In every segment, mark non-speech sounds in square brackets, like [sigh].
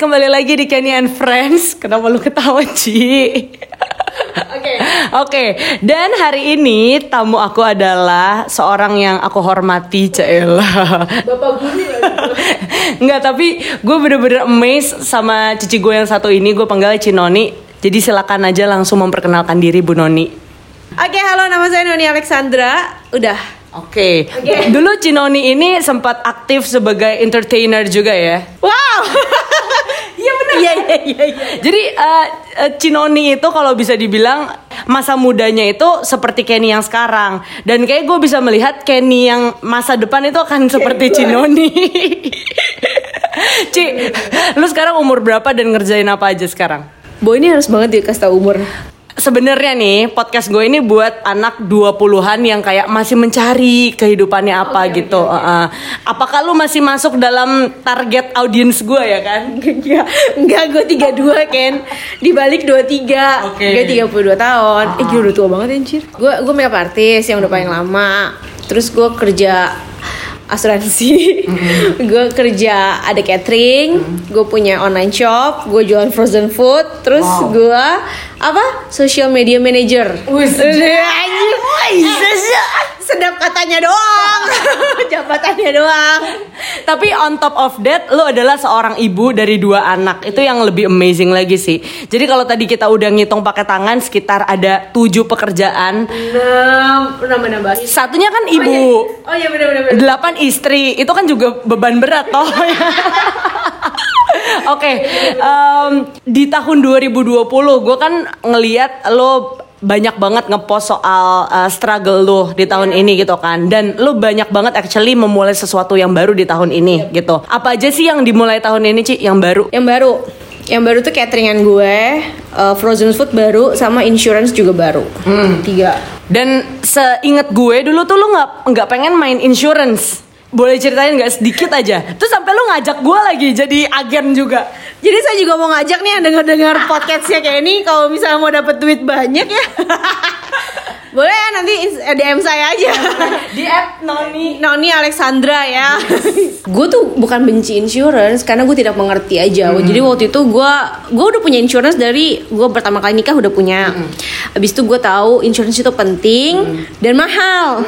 kembali lagi di Kenny and Friends. Kenapa lu ketawa, Ci? Oke. Oke, dan hari ini tamu aku adalah seorang yang aku hormati, Cela. Bapak Budi Enggak, tapi gue bener-bener amazed sama cici gue yang satu ini. Gue panggilnya Cinoni. Jadi silakan aja langsung memperkenalkan diri, Bu Noni. Oke, halo nama saya Noni Alexandra. Udah. Oke, dulu Cinoni ini sempat aktif sebagai entertainer juga ya. Wow. Iya. Iya iya iya. Jadi eh, Cinoni itu kalau bisa dibilang masa mudanya itu seperti Kenny yang sekarang dan kayak gue bisa melihat Kenny yang masa depan itu akan seperti Cinoni. Ci, lu sekarang umur berapa dan ngerjain apa aja sekarang? Boy ini harus banget dikasih tau umur. Sebenarnya nih podcast gue ini buat anak 20-an yang kayak masih mencari kehidupannya apa gitu. Heeh. Apakah lu masih masuk dalam target audiens gue ya kan? [laughs] Enggak, enggak gue 32 Ken. Di balik 23. Oke. Gue 32 tahun. Eh gila udah tua banget anjir. Gue gue makeup artist yang udah paling lama. Terus gue kerja asuransi, gue kerja ada catering, gue punya online shop, gue jualan frozen food, terus Wow. gue apa social media manager. Wih. [laughs] sedap katanya doang, [laughs] jabatannya doang. Tapi on top of that, lu adalah seorang ibu dari dua anak. Itu yang lebih amazing lagi sih. Jadi kalau tadi kita udah ngitung pakai tangan, sekitar ada tujuh pekerjaan. Nambah nambahin. Satunya kan ibu, Oh iya benar benar. benar. delapan istri. Itu kan juga beban berat toh. [laughs] Oke, em, di tahun 2020 gue kan ngeliat lo banyak banget ngepost soal uh, struggle lo di tahun ini gitu kan. Dan lo banyak banget actually memulai sesuatu yang baru di tahun ini gitu. Apa aja sih yang dimulai tahun ini Ci yang baru? Yang baru, yang baru tuh cateringan gue, uh, frozen food baru, sama insurance juga baru. Tiga. dan seingat gue dulu tuh lo nggak nggak pengen main insurance boleh ceritain nggak? Sedikit aja. Terus sampai lo ngajak gue lagi jadi agen juga. Jadi saya juga mau ngajak nih yang denger-dengar podcastnya kayak ini, kalau misalnya mau dapet duit banyak ya, [laughs] boleh ya nanti ins- DM saya aja. [laughs] di app Noni Noni Alexandra ya. [laughs] gue tuh bukan benci insurance karena gue tidak mengerti aja. Jadi waktu itu gue gue udah punya insurance dari gue pertama kali nikah udah punya. Habis itu gue tahu insurance itu penting dan mahal.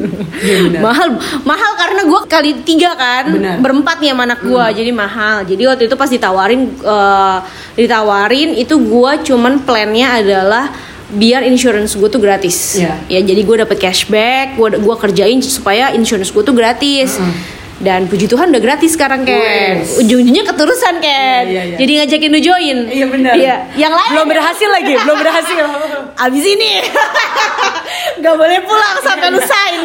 [laughs] mahal mahal karena gue kali tiga kan Benar. berempat nih sama anak gue jadi mahal. Jadi waktu itu pas ditawarin eh, ditawarin itu gue cuman plannya adalah biar insurance gue tuh gratis. Iya. ya jadi gue dapet cashback gue gua kerjain supaya insurance gue tuh gratis. Dan puji Tuhan udah gratis sekarang Ken. Wes. ujung-ujungnya keterusan Ken. Iya, iya, iya. jadi ngajakin lu join. Iya, benar. iya. Yang lain belum berhasil lagi belum berhasil. [laughs] Abis ini. [laughs] Nggak boleh pulang sampai lu sign.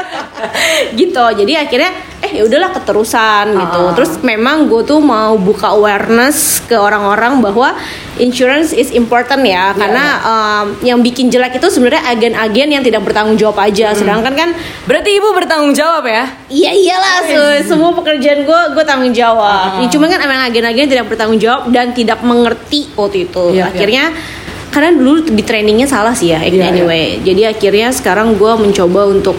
[laughs] Gitu. Jadi akhirnya ya udahlah keterusan gitu Ah. terus memang gue tuh mau buka awareness ke orang-orang bahwa insurance is important ya karena um, yang bikin jelek itu sebenarnya agen-agen yang tidak bertanggung jawab aja Hmm. sedangkan kan berarti ibu bertanggung jawab ya Iya iyalah se- semua pekerjaan gue gue tanggung jawab. Ah. Ya, Cuma kan emang agen-agen tidak bertanggung jawab dan tidak mengerti waktu itu. Iya, akhirnya karena dulu di trainingnya salah sih ya Iya, anyway. Jadi akhirnya sekarang gue mencoba untuk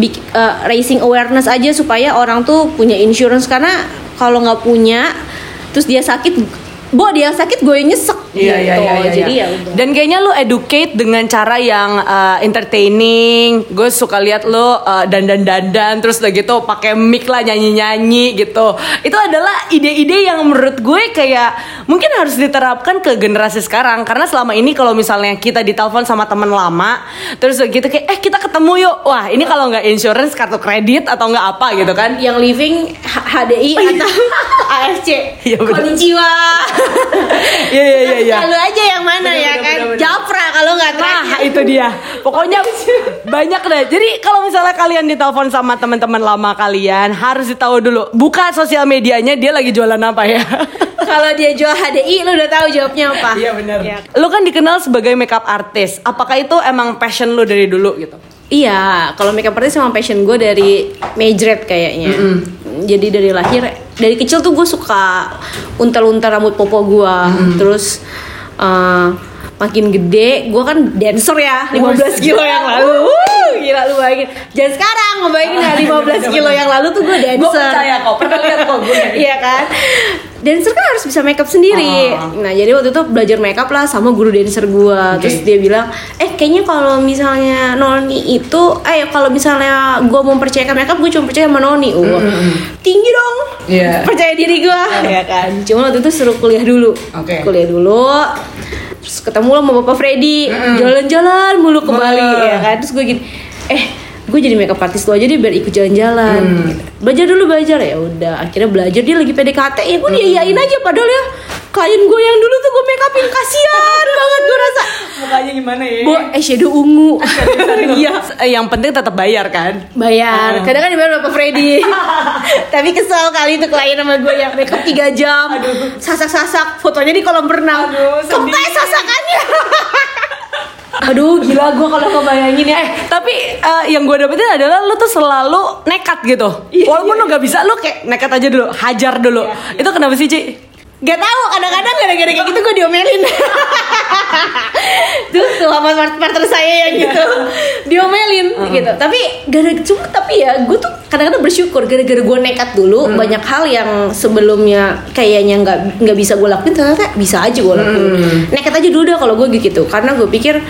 eh, raising awareness aja supaya orang tuh punya insurance. Karena kalau nggak punya terus dia sakit, Bo dia sakit gue nyesek Iya, gitu. iya, iya, iya, Jadi iya. ya udah. Dan kayaknya lu educate dengan cara yang uh, entertaining. Gue suka lihat lu uh, dandan-dandan terus udah gitu pakai mic lah nyanyi-nyanyi gitu. Itu adalah ide-ide yang menurut gue kayak mungkin harus diterapkan ke generasi sekarang karena selama ini kalau misalnya kita ditelepon sama teman lama terus gitu kayak eh kita ketemu yuk. Wah, ini kalau nggak insurance kartu kredit atau nggak apa gitu kan. yang living HDI atau AFC. [laughs] Iya. Konnichiwa. [laughs] Iya iya iya iya. Lalu aja yang mana Bener, ya bener, kan? bener, bener. Japra kalau nggak Nah, itu dia. Pokoknya banyak deh. Jadi kalau misalnya kalian ditelepon sama teman-teman lama kalian, harus ditahu dulu. Buka sosial medianya dia lagi jualan apa ya. [laughs] Kalau dia jual HDI, lu udah tahu jawabnya apa? Iya benar. Iya. Lu kan dikenal sebagai makeup artist. Apakah itu emang passion lu dari dulu gitu? Iya, kalau makeup artist emang passion gue dari majret kayaknya. Jadi dari lahir, dari kecil tuh gue suka untel-untel rambut popo gue. Terus eh, makin gede, gue kan dancer ya, 15 kilo yang lalu. Wuh, gila lu bayangin. Jangan sekarang ngebayangin ya 15 kilo yang lalu tuh gue dancer. Gue percaya kok, pernah lihat kok gue. [laughs] Iya kan? Dancer kan harus bisa makeup sendiri. Ah. nah jadi waktu itu belajar makeup lah sama guru dancer gua. Oke. terus dia bilang eh kayaknya kalau misalnya Noni itu eh kalau misalnya gua mau percayakan makeup gue cuma percaya sama Noni. Uh, tinggi dong. Iya. percaya diri gua. [laughs] Ya kan? Cuma waktu itu suruh kuliah dulu. Oke. kuliah dulu terus ketemu lah sama bapak Freddy. Jalan-jalan mulu ke. Bali ya kan? Terus gue gini eh gue jadi makeup artist lo aja deh biar ikut jalan-jalan. Belajar dulu belajar. Ya udah akhirnya belajar dia lagi PDKT ya gue diayain aja padahal ya klien gue yang dulu tuh gue make upin kasihan [laughs] banget gue rasa. Mukanya gimana ya? bu eyeshadow ungu. [laughs] Iya. Eh, yang penting tetap bayar kan? bayar. Kadang kan dibayar bapak Freddy? [laughs] Tapi kesel kali itu klien sama gue yang makeup 3 jam. Sasak-sasak. Fotonya di kolam renang. Aduh, kempes sasakannya aduh gila gue kalau ngebayangin ya eh Tapi eh, yang gue dapetin adalah lu tuh selalu nekat gitu. Iya, Walaupun lu gak bisa, lu kayak nekat aja dulu, hajar dulu. Itu kenapa sih, Ci? Gak tahu kadang-kadang gara-gara kayak gitu gue diomelin [laughs] sama part- partner saya yang gitu. Diomelin gitu. Tapi gara cuma tapi ya gue tuh kadang-kadang bersyukur Gara-gara gue nekat dulu Banyak hal yang sebelumnya kayaknya nggak nggak bisa gue lakuin Ternyata bisa aja gue lakuin. Nekat aja dulu dah kalau gue gitu. Karena gue pikir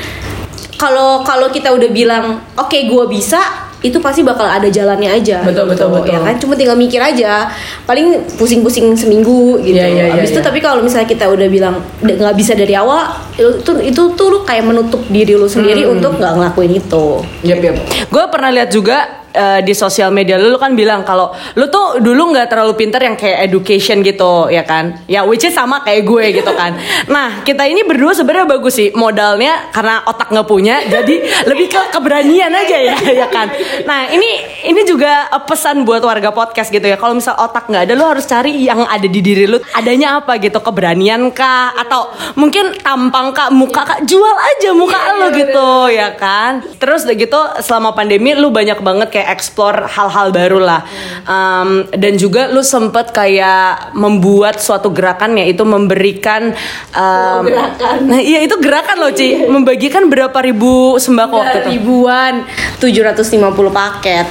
kalau kalau kita udah bilang oke gue bisa itu pasti bakal ada jalannya aja Betul, gitu, betul, betul. ya kan cuma tinggal mikir aja paling pusing-pusing seminggu gitu Iya, iya, iya, abis itu iya. tapi kalau misalnya kita udah bilang "Udah nggak bisa dari awal itu itu tuh lu kayak menutup diri lu sendiri Hmm. untuk nggak ngelakuin itu Yap, yap. Gue pernah lihat juga eh, di sosial media lu, lu kan bilang kalau lu tuh dulu nggak terlalu pinter yang kayak education gitu ya kan? Ya which is sama kayak gue gitu kan. Nah kita ini berdua sebenarnya bagus sih modalnya karena otak nggak punya jadi lebih ke keberanian aja ya [laughs] ya kan? Nah ini ini juga pesan buat warga podcast gitu ya. Kalau misal otak nggak ada lu harus cari yang ada di diri lu. Adanya apa gitu? Keberanian kah? Atau mungkin tampang kah? Muka kah? Jual aja muka lu gitu ya kan? Terus udah gitu selama pandemi lu banyak banget kayak explore hal-hal baru lah Um, dan juga lu sempet kayak membuat suatu gerakan yaitu memberikan um, gerakan. nah iya itu gerakan loh Ci. Membagikan berapa ribu sembako waktu itu? ribuan. 750 paket.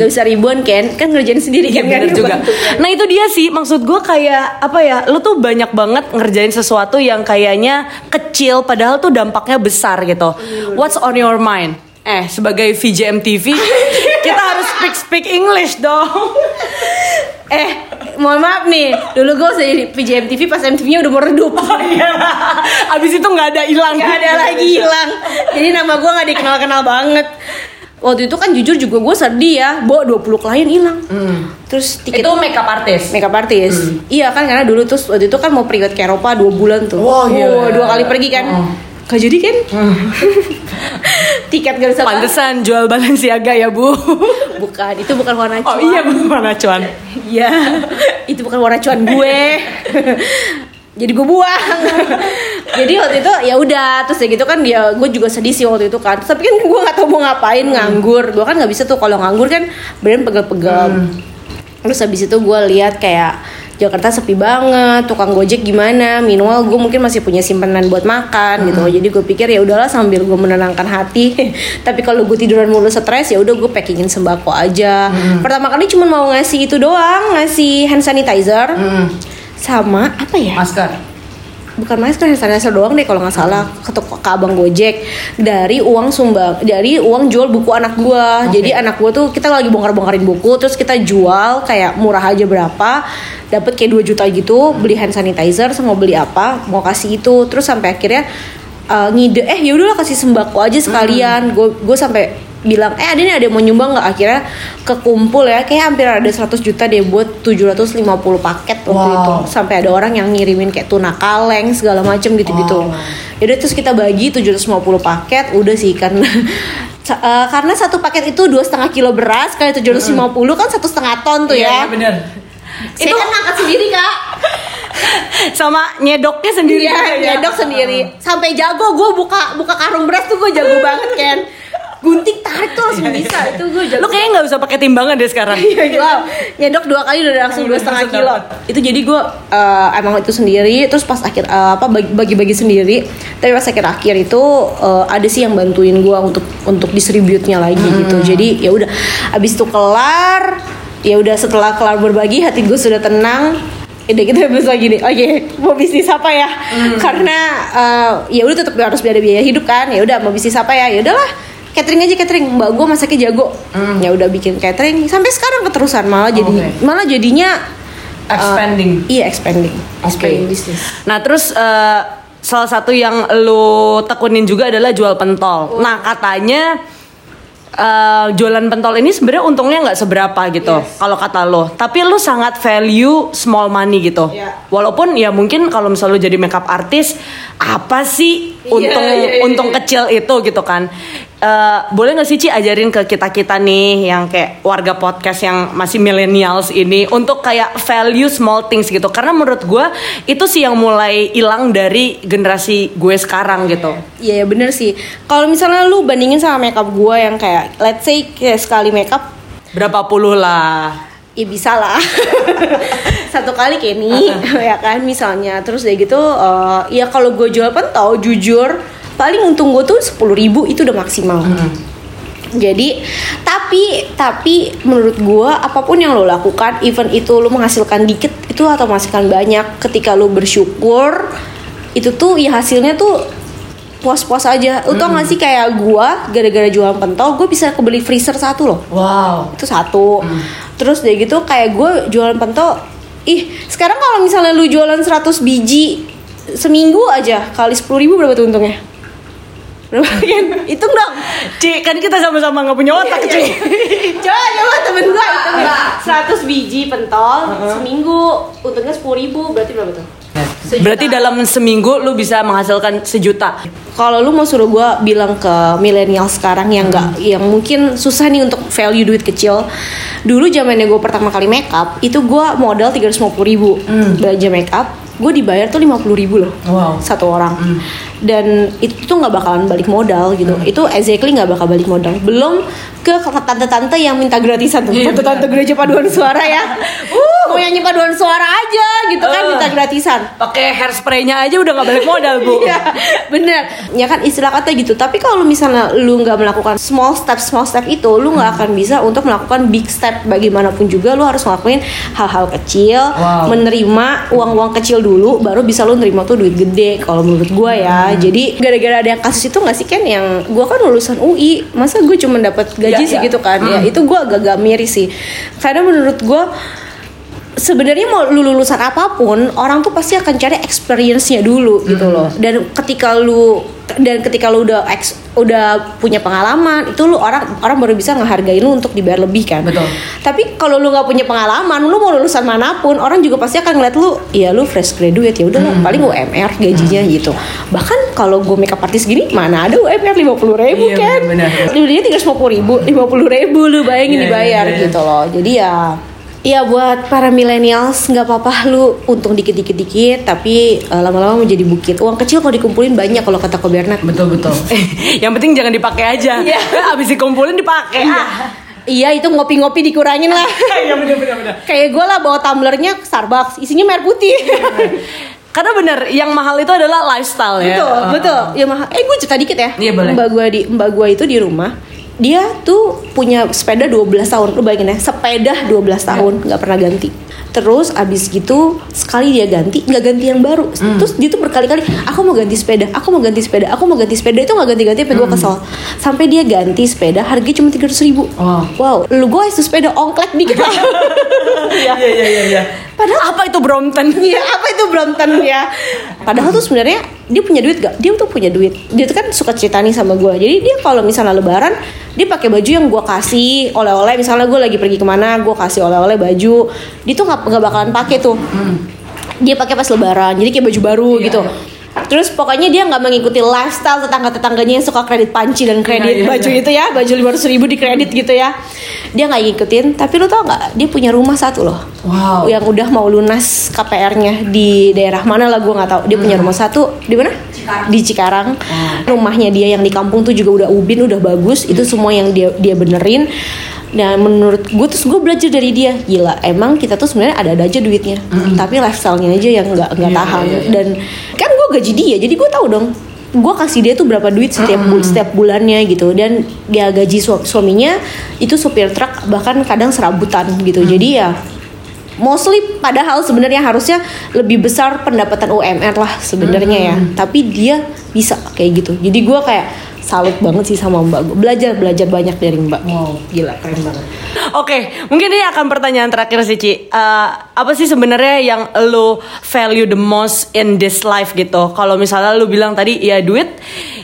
Nggak bisa ribuan kan kan ngerjain sendiri Iya kan kan bener juga. Nah itu dia sih. Maksud gue kayak apa ya? Lu tuh banyak banget ngerjain sesuatu yang kayaknya kecil padahal tuh dampaknya besar gitu. What's on your mind? Eh sebagai VJM TV [laughs] kita harus speak speak English dong. eh mohon maaf nih dulu gue usah jadi PJM TV pas MTV-nya udah mau redup Iya. Abis itu nggak ada hilang. Gak ada lagi hilang Jadi nama gue gak dikenal-kenal banget Waktu itu kan jujur juga gue sedih ya Bawa 20 klien hilang Terus tiket Itu makeup artist. makeup artist Iya kan karena dulu tuh waktu itu kan mau period ke Eropa 2 bulan tuh Wah, gila. Dua kali pergi kan Oh. Gak jadi kan? [laughs] Tiket gak bisa. Pantesan jual Balenciaga ya bu. [laughs] Bukan itu bukan warna Oh cuan. Iya mana cuan. [laughs] Iya Itu bukan warna cuan gue. Jadi gue buang. Jadi waktu itu ya udah terus ya gitu kan dia gue juga sedih sih waktu itu kan. Terus tapi kan gue nggak tahu mau ngapain nganggur. Gue kan nggak bisa tuh kalau nganggur kan badan pegel-pegel. Terus habis itu gue lihat kayak Jakarta sepi banget, tukang gojek gimana, minimal gue mungkin masih punya simpanan buat makan gitu. Jadi gue pikir ya udahlah sambil gue menenangkan hati. [laughs] Tapi kalau gue tiduran mulu stres ya udah gue packingin sembako aja. Pertama kali cuma mau ngasih itu doang, ngasih hand sanitizer sama apa ya? Masker. Bukan masker hand sanitizer doang deh kalau nggak salah ke, ke abang gojek. Dari uang sumbang dari uang jual buku anak gua. Jadi anak gua tuh kita lagi bongkar-bongkarin buku terus kita jual kayak murah aja berapa dapat kayak 2 juta gitu beli hand sanitizer sama beli apa mau kasih itu. Terus sampai akhirnya uh, ngide eh ya udahlah kasih sembako aja sekalian. Gue gue sampai bilang eh ada nih ada yang mau nyumbang nggak akhirnya kekumpul ya kayak hampir ada 100 juta deh buat 750 paket waktu Wow. itu sampai ada orang yang ngirimin kayak tuna kaleng segala macem gitu-gitu. Oh. Yaudah terus kita bagi 750 paket udah sih karena [laughs] eh, karena satu paket itu dua setengah kilo beras kali 750 kan satu setengah ton tuh Iya, ya. bener. Saya kan ngangkat sendiri kak. [laughs] Sama nyedoknya sendiri. Iya, ya. nyedok sendiri. Sampai jago gue buka buka karung beras tuh gue jago banget kan. Gunting tarik tuh langsung bisa itu gue jago. Lu kayaknya nggak usah pakai timbangan deh sekarang. [laughs] Iya, wow. Nyedok dua kali udah langsung dua setengah kilo. Itu jadi gue eh, emang itu sendiri. Terus pas akhir eh, apa bagi- bagi-bagi sendiri. Tapi pas akhir-akhir itu eh, ada sih yang bantuin gue untuk untuk distribute-nya lagi gitu. Jadi ya udah. Abis itu kelar, ya udah setelah kelar berbagi hati gue sudah tenang. Udah kita bisa gini, oke mau bisnis apa ya? Karena eh, ya udah tetap harus ada biaya hidup kan. Ya udah mau bisnis apa ya? Ya udahlah catering aja catering. Mbak gue masaknya jago. Ya udah bikin catering sampai sekarang keterusan malah jadi Oke. malah jadinya eh, Expanding. iya expanding. Oke. Expanding bisnis. Nah terus eh, salah satu yang lu tekunin juga adalah jual pentol. Nah katanya eh, jualan pentol ini sebenarnya untungnya nggak seberapa gitu Yes. kalau kata lo. Tapi lu sangat value small money gitu. Iya. Walaupun ya mungkin kalau misalnya lu jadi makeup artist apa sih Iya, untung iya, iya, untung iya. kecil itu gitu kan. Eh, boleh nggak sih Ci ajarin ke kita kita nih yang kayak warga podcast yang masih millennials ini untuk kayak value small things gitu? Karena menurut gue itu sih yang mulai hilang dari generasi gue sekarang gitu. Iya ya bener sih. Kalau misalnya lu bandingin sama makeup gue yang kayak let's say kayak sekali makeup berapa puluh lah. Ya bisa lah. [laughs] Satu kali kayak ini [laughs] ya kan misalnya. Terus dari gitu eh, ya kalau gue jual pentol jujur paling untung gue tuh sepuluh ribu itu udah maksimal. Jadi tapi tapi menurut gue apa pun yang lo lakukan even itu lo menghasilkan dikit itu atau menghasilkan banyak ketika lo bersyukur itu tuh ya hasilnya tuh puas-puas aja. Lo tau gak sih kayak gue gara-gara jualan pentol gue bisa kebeli freezer satu loh. Wow. Itu satu. Terus dari gitu kayak gue jualan pentol ih sekarang kalau misalnya lu jualan 100 biji seminggu aja kali sepuluh ribu berapa tuh untungnya kan hitung dong. Ci kan kita sama-sama nggak punya otak Ci. coba coba temen gue hitung 100 biji pentol seminggu. Untungnya sepuluh ribu berarti berapa tuh? Berarti dalam seminggu lu bisa menghasilkan sejuta. Kalau lu mau suruh gue bilang ke milenial sekarang yang nggak yang mungkin susah nih untuk value duit kecil dulu zamannya gue pertama kali makeup itu gue modal 350 ribu. Belanja makeup gue dibayar tuh 50 ribu loh Wow. satu orang. Dan itu tuh nggak bakalan balik modal gitu. Itu exactly nggak bakal balik modal. Belum ke tante-tante yang minta gratisan tuh. Iya, tante-tante gereja paduan suara ya [laughs] mau nyanyi paduan suara aja gitu kan Uh. minta gratisan pakai hairspray-nya aja udah nggak balik modal bu Iya, bener. Ya kan istilah kata gitu. Tapi kalau misalnya lu nggak melakukan small step, small step itu, lu nggak akan bisa untuk melakukan big step. Bagaimanapun juga, lu harus ngelakuin hal-hal kecil, Wow. menerima uang-uang kecil dulu, baru bisa lu nerima tuh duit gede. Kalau menurut gua ya. Jadi gara-gara ada yang kasus itu nggak sih kan yang gua kan lulusan UI, masa gue cuma dapat gaji Iya, iya. segitu kan? Ya itu gua agak-agak miris sih. Karena menurut gua sebenarnya mau lu lulusan apa pun orang tuh pasti akan cari experience-nya dulu gitu loh. Dan ketika lu dan ketika lu udah ex, udah punya pengalaman itu lu orang orang baru bisa ngehargai lu untuk dibayar lebih kan. Betul. tapi kalau lu nggak punya pengalaman lu mau lulusan mana pun orang juga pasti akan ngeliat lu ya lu fresh graduate ya udah lah, paling UMR gajinya gitu. Bahkan kalau gue makeup artist gini mana ada UMR lima puluh ribu Iya, kan? dia tiga ratus ribu lima puluh ribu lu Iya, bayangin iya, dibayar iya. gitu loh. Jadi ya Ya buat para millennials nggak apa-apa lu untung dikit-dikit dikit tapi eh, lama-lama menjadi bukit. Uang kecil kalau dikumpulin banyak kalau kata Ko Bernard. betul betul [laughs] yang penting jangan dipakai aja Iya. [laughs] abis dikumpulin dipakai ah Iya itu ngopi-ngopi dikurangin lah. [laughs] iya bener bener Kayak gue lah bawa tumblernya ke Starbucks isinya merah putih. karena bener yang mahal itu adalah lifestyle ya betul betul. Ya mahal. Eh gue cerita dikit ya. Iya, boleh. Mbak gue di mbak gue itu di rumah dia tuh punya sepeda 12 tahun. Lu bayangin ya sepeda 12 tahun nggak pernah ganti. Terus abis gitu sekali dia ganti nggak ganti yang baru. Terus dia tuh berkali-kali aku mau ganti sepeda aku mau ganti sepeda aku mau ganti sepeda. Itu nggak ganti-ganti sampai gue kesel. Sampai dia ganti sepeda harganya cuma 300 ribu. Wow. wow lu gue itu sepeda ongklek dikit [laughs] iya iya iya iya. Padahal apa itu Brompton? Iya apa itu Brompton ya? Padahal tuh sebenarnya dia punya duit gak? Dia tuh punya duit. Dia tuh kan suka cerita nih sama gue Jadi dia kalau misalnya lebaran Dia pakai baju yang gue kasih. Oleh-oleh misalnya gue lagi pergi ke mana Gue kasih oleh-oleh baju. Dia tuh gak, nggak bakalan pakai tuh. Dia pakai pas lebaran. Jadi kayak baju baru Iya, gitu. iya. Terus pokoknya dia nggak mengikuti lifestyle tetangga-tetangganya yang suka kredit panci dan kredit iya, baju iya. itu ya baju lima ribu di kredit gitu ya. Dia nggak ngikutin tapi lo tau nggak dia punya rumah satu loh. Wow. yang udah mau lunas KPR-nya di daerah mana lah gue nggak tahu dia punya rumah satu di mana? Di Cikarang. Rumahnya dia yang di kampung tuh juga udah ubin udah bagus. Itu semua yang dia dia benerin. Dan menurut gue terus gue belajar dari dia. Gila emang kita tuh sebenarnya ada ada aja duitnya. Tapi lifestyle-nya aja yang nggak nggak Iya, tahan. iya, iya. dan kan gue gaji dia jadi gue tahu dong gue kasih dia tuh berapa duit setiap bul- setiap bulannya gitu. Dan dia gaji su- suaminya itu sopir truk bahkan kadang serabutan gitu. Jadi ya mostly padahal sebenarnya harusnya lebih besar pendapatan UMR lah sebenarnya ya. Tapi dia bisa kayak gitu. Jadi gue kayak salut banget sih sama mbak gue belajar belajar banyak dari mbak Wow. gila keren banget Oke, mungkin ini akan pertanyaan terakhir sih, Ci. Eh, apa sih sebenarnya yang lo value the most in this life gitu? Kalau misalnya lo bilang tadi ya duit,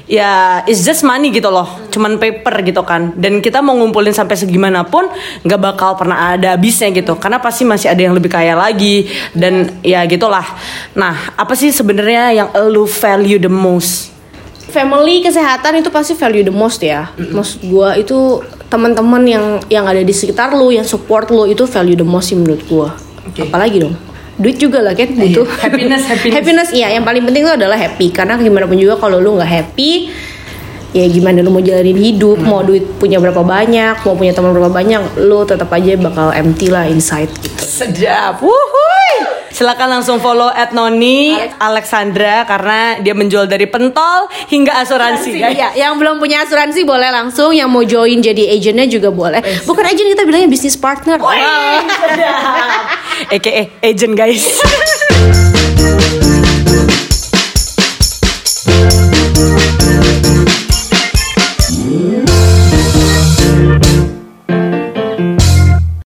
ya it's just money gitu loh, cuman paper gitu kan. Dan kita mau ngumpulin sampai segimana pun nggak bakal pernah ada habisnya gitu, karena pasti masih ada yang lebih kaya lagi dan ya gitulah. Nah, apa sih sebenarnya yang lo value the most? Family kesehatan itu pasti value the most ya. Maksud gue itu teman-teman yang yang ada di sekitar lu yang support lu itu value the most sih menurut gue Oke. apalagi dong. Duit juga lah kan butuh. Happiness, [laughs] happiness. happiness iya. Yang paling penting itu adalah happy. Karena gimana pun juga kalau lu nggak happy ya gimana lu mau jalanin hidup mau duit punya berapa banyak mau punya teman berapa banyak lu tetap aja bakal empty lah inside gitu. Sedap. Wuhui. Silakan langsung follow at Noni Alexandra karena dia menjual dari pentol hingga asuransi. guys. Iya, yang belum punya asuransi boleh langsung, yang mau join jadi agentnya juga boleh. Bukan agent kita bilangnya bisnis partner. Sedap. [laughs] [laughs] AKA agent guys. [laughs]